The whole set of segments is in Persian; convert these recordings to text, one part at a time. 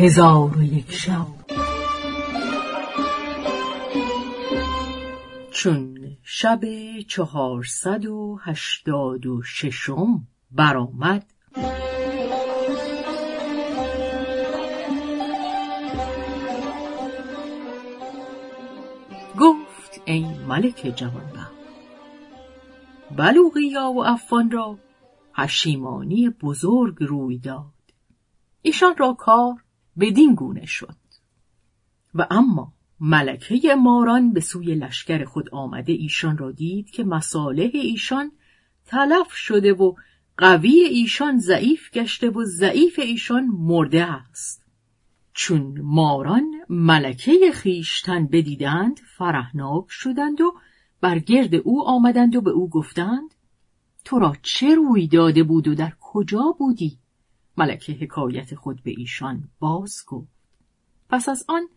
هزار و یک شب. چون شب چهارصد و هشتاد و ششم برآمد گفت ای ملک جوانبخت بلوغیا و افان را پشیمانی بزرگ روی داد. ایشان را کار بدین گونه شد و اما ملکه ماران به سوی لشکر خود آمده ایشان را دید که مصالح ایشان تلف شده و قوی ایشان ضعیف گشته و ضعیف ایشان مرده است چون ماران ملکه خیشتن بدیدند فرهناک شدند و بر گرد او آمدند و به او گفتند تو را چه روی داده بود و در کجا بودی؟ ملکه حکایت خود به ایشان باز گفت. پس از آن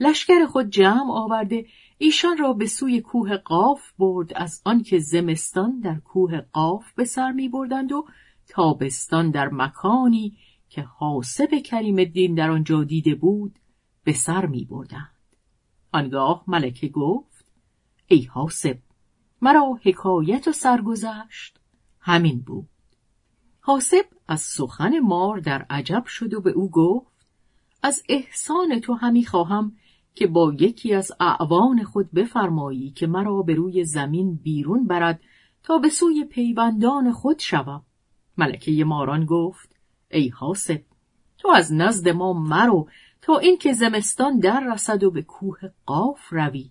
لشکر خود جمع آورده ایشان را به سوی کوه قاف برد از آنکه زمستان در کوه قاف به سر می بردند و تابستان در مکانی که حاسب کریم الدین در آنجا دیده بود به سر می بردند. آنگاه ملکه گفت ای حاسب مرا حکایت و سرگذشت همین بود حاسب از سخن مار در عجب شد و به او گفت از احسان تو همی خواهم که با یکی از اعوان خود بفرمایی که مرا به روی زمین بیرون برد تا به سوی پیوندان خود شوم. ملکه ماران گفت ای حاسب تو از نزد ما مرو تا اینکه زمستان در رسد و به کوه قاف روی.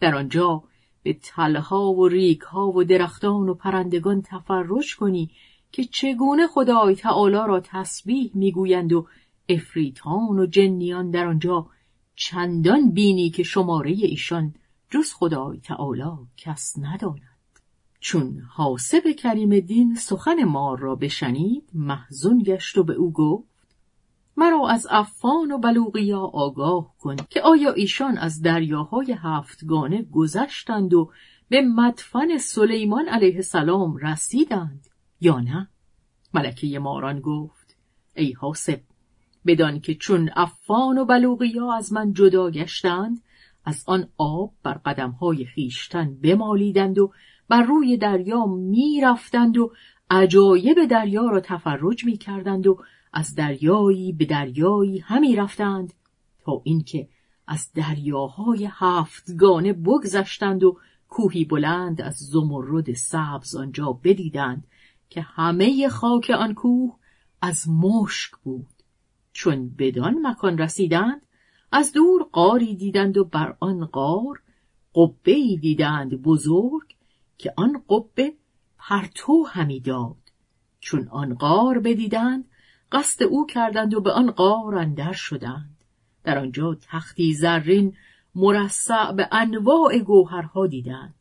در آنجا به تلها و ریگها و درختان و پرندگان تفرش کنی که چگونه خدای تعالی را تسبیح می‌گویند و افریتان و جنیان در آنجا چندان بینی که شماره ایشان جز خدای تعالی کس نداند. چون حاسب کریم دین سخن مار را بشنید محزون گشت و به او گفت مرا از افان و بلوغیا آگاه کن که آیا ایشان از دریاهای هفتگانه گذشتند و به مدفن سلیمان علیه السلام رسیدند؟ یا نه؟ ملکه ماران گفت ای حاسب بدان که چون افان و بلوغیا از من جدا گشتند از آن آب بر قدمهای خیشتن بمالیدند و بر روی دریا می‌رفتند و عجایب دریا را تفرج می‌کردند و از دریایی به دریایی همی رفتند تا اینکه از دریاهای هفتگانه بگذشتند و کوهی بلند از زمرد سبز آنجا بدیدند. که همه خاک آن کوه از مشک بود. چون بدان مکان رسیدند از دور قاری دیدند و بر آن قار قبه ای دیدند بزرگ که آن قبه پرتو همی داد. چون آن قار بدیدند قصد او کردند و به آن غار اندر شدند. در آنجا تختی زرین مرصع به انواع گوهرها دیدند.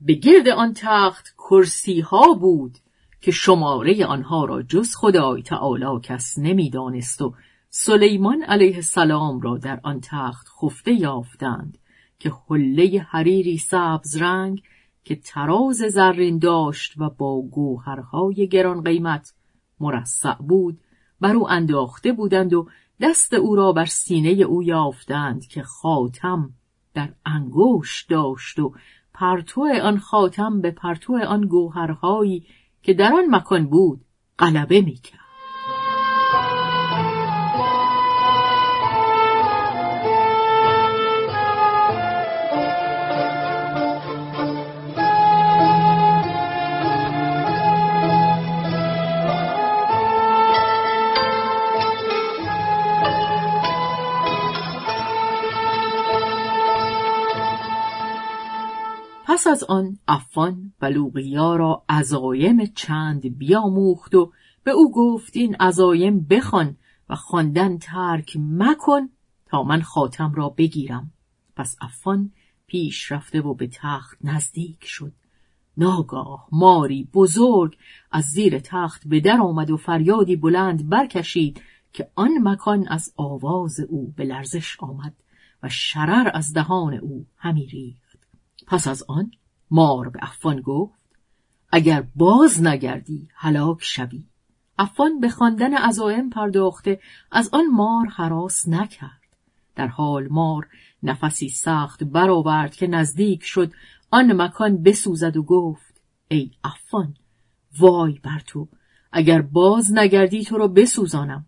به گرد آن تخت کرسی ها بود. که شماره آنها را جز خدای تعالی کس نمی‌دانست و سلیمان علیه السلام را در آن تخت خفته یافتند که حله حریری سبز رنگ که تراز زرین داشت و با گوهرهای گران قیمت مرصع بود بر او انداخته بودند و دست او را بر سینه او یافتند که خاتم در انگوش داشت و پرتو آن خاتم به پرتو آن گوهرهایی که در آن مکان بود غلبه می‌کرد. پس از آن افان بلوغیا را عزایم چند بیاموخت و به او گفت این عزایم بخوان و خواندن ترک مکن تا من خاتم را بگیرم. پس افان پیش رفته و به تخت نزدیک شد. ناگاه ماری بزرگ از زیر تخت به در آمد و فریادی بلند برکشید که آن مکان از آواز او به لرزش آمد و شرر از دهان او همی پس از آن مار به افان گفت اگر باز نگردی هلاک شوی. افان به خواندن عزایم پرداخته از آن مار حراس نکرد. در حال مار نفسی سخت برآورد که نزدیک شد آن مکان بسوزد و گفت ای افان وای بر تو اگر باز نگردی تو را بسوزانم.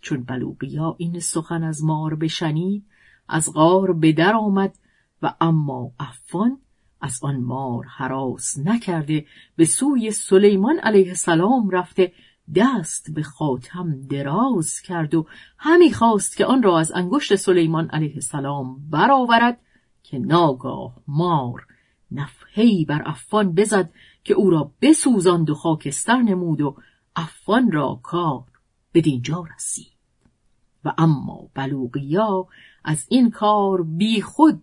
چون بلوقیا این سخن از مار بشنید از غار به در آمد و اما افان از آن مار حراس نکرده به سوی سلیمان علیه السلام رفته دست به خاتم دراز کرد و همی خواست که آن را از انگشت سلیمان علیه السلام برآورد که ناگاه مار نفهی بر افان بزد که او را بسوزاند و خاکستر نمود و افان را کار به دینجا رسید. و اما بلوغیا از این کار بی خود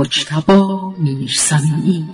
مجتبا میرسمی.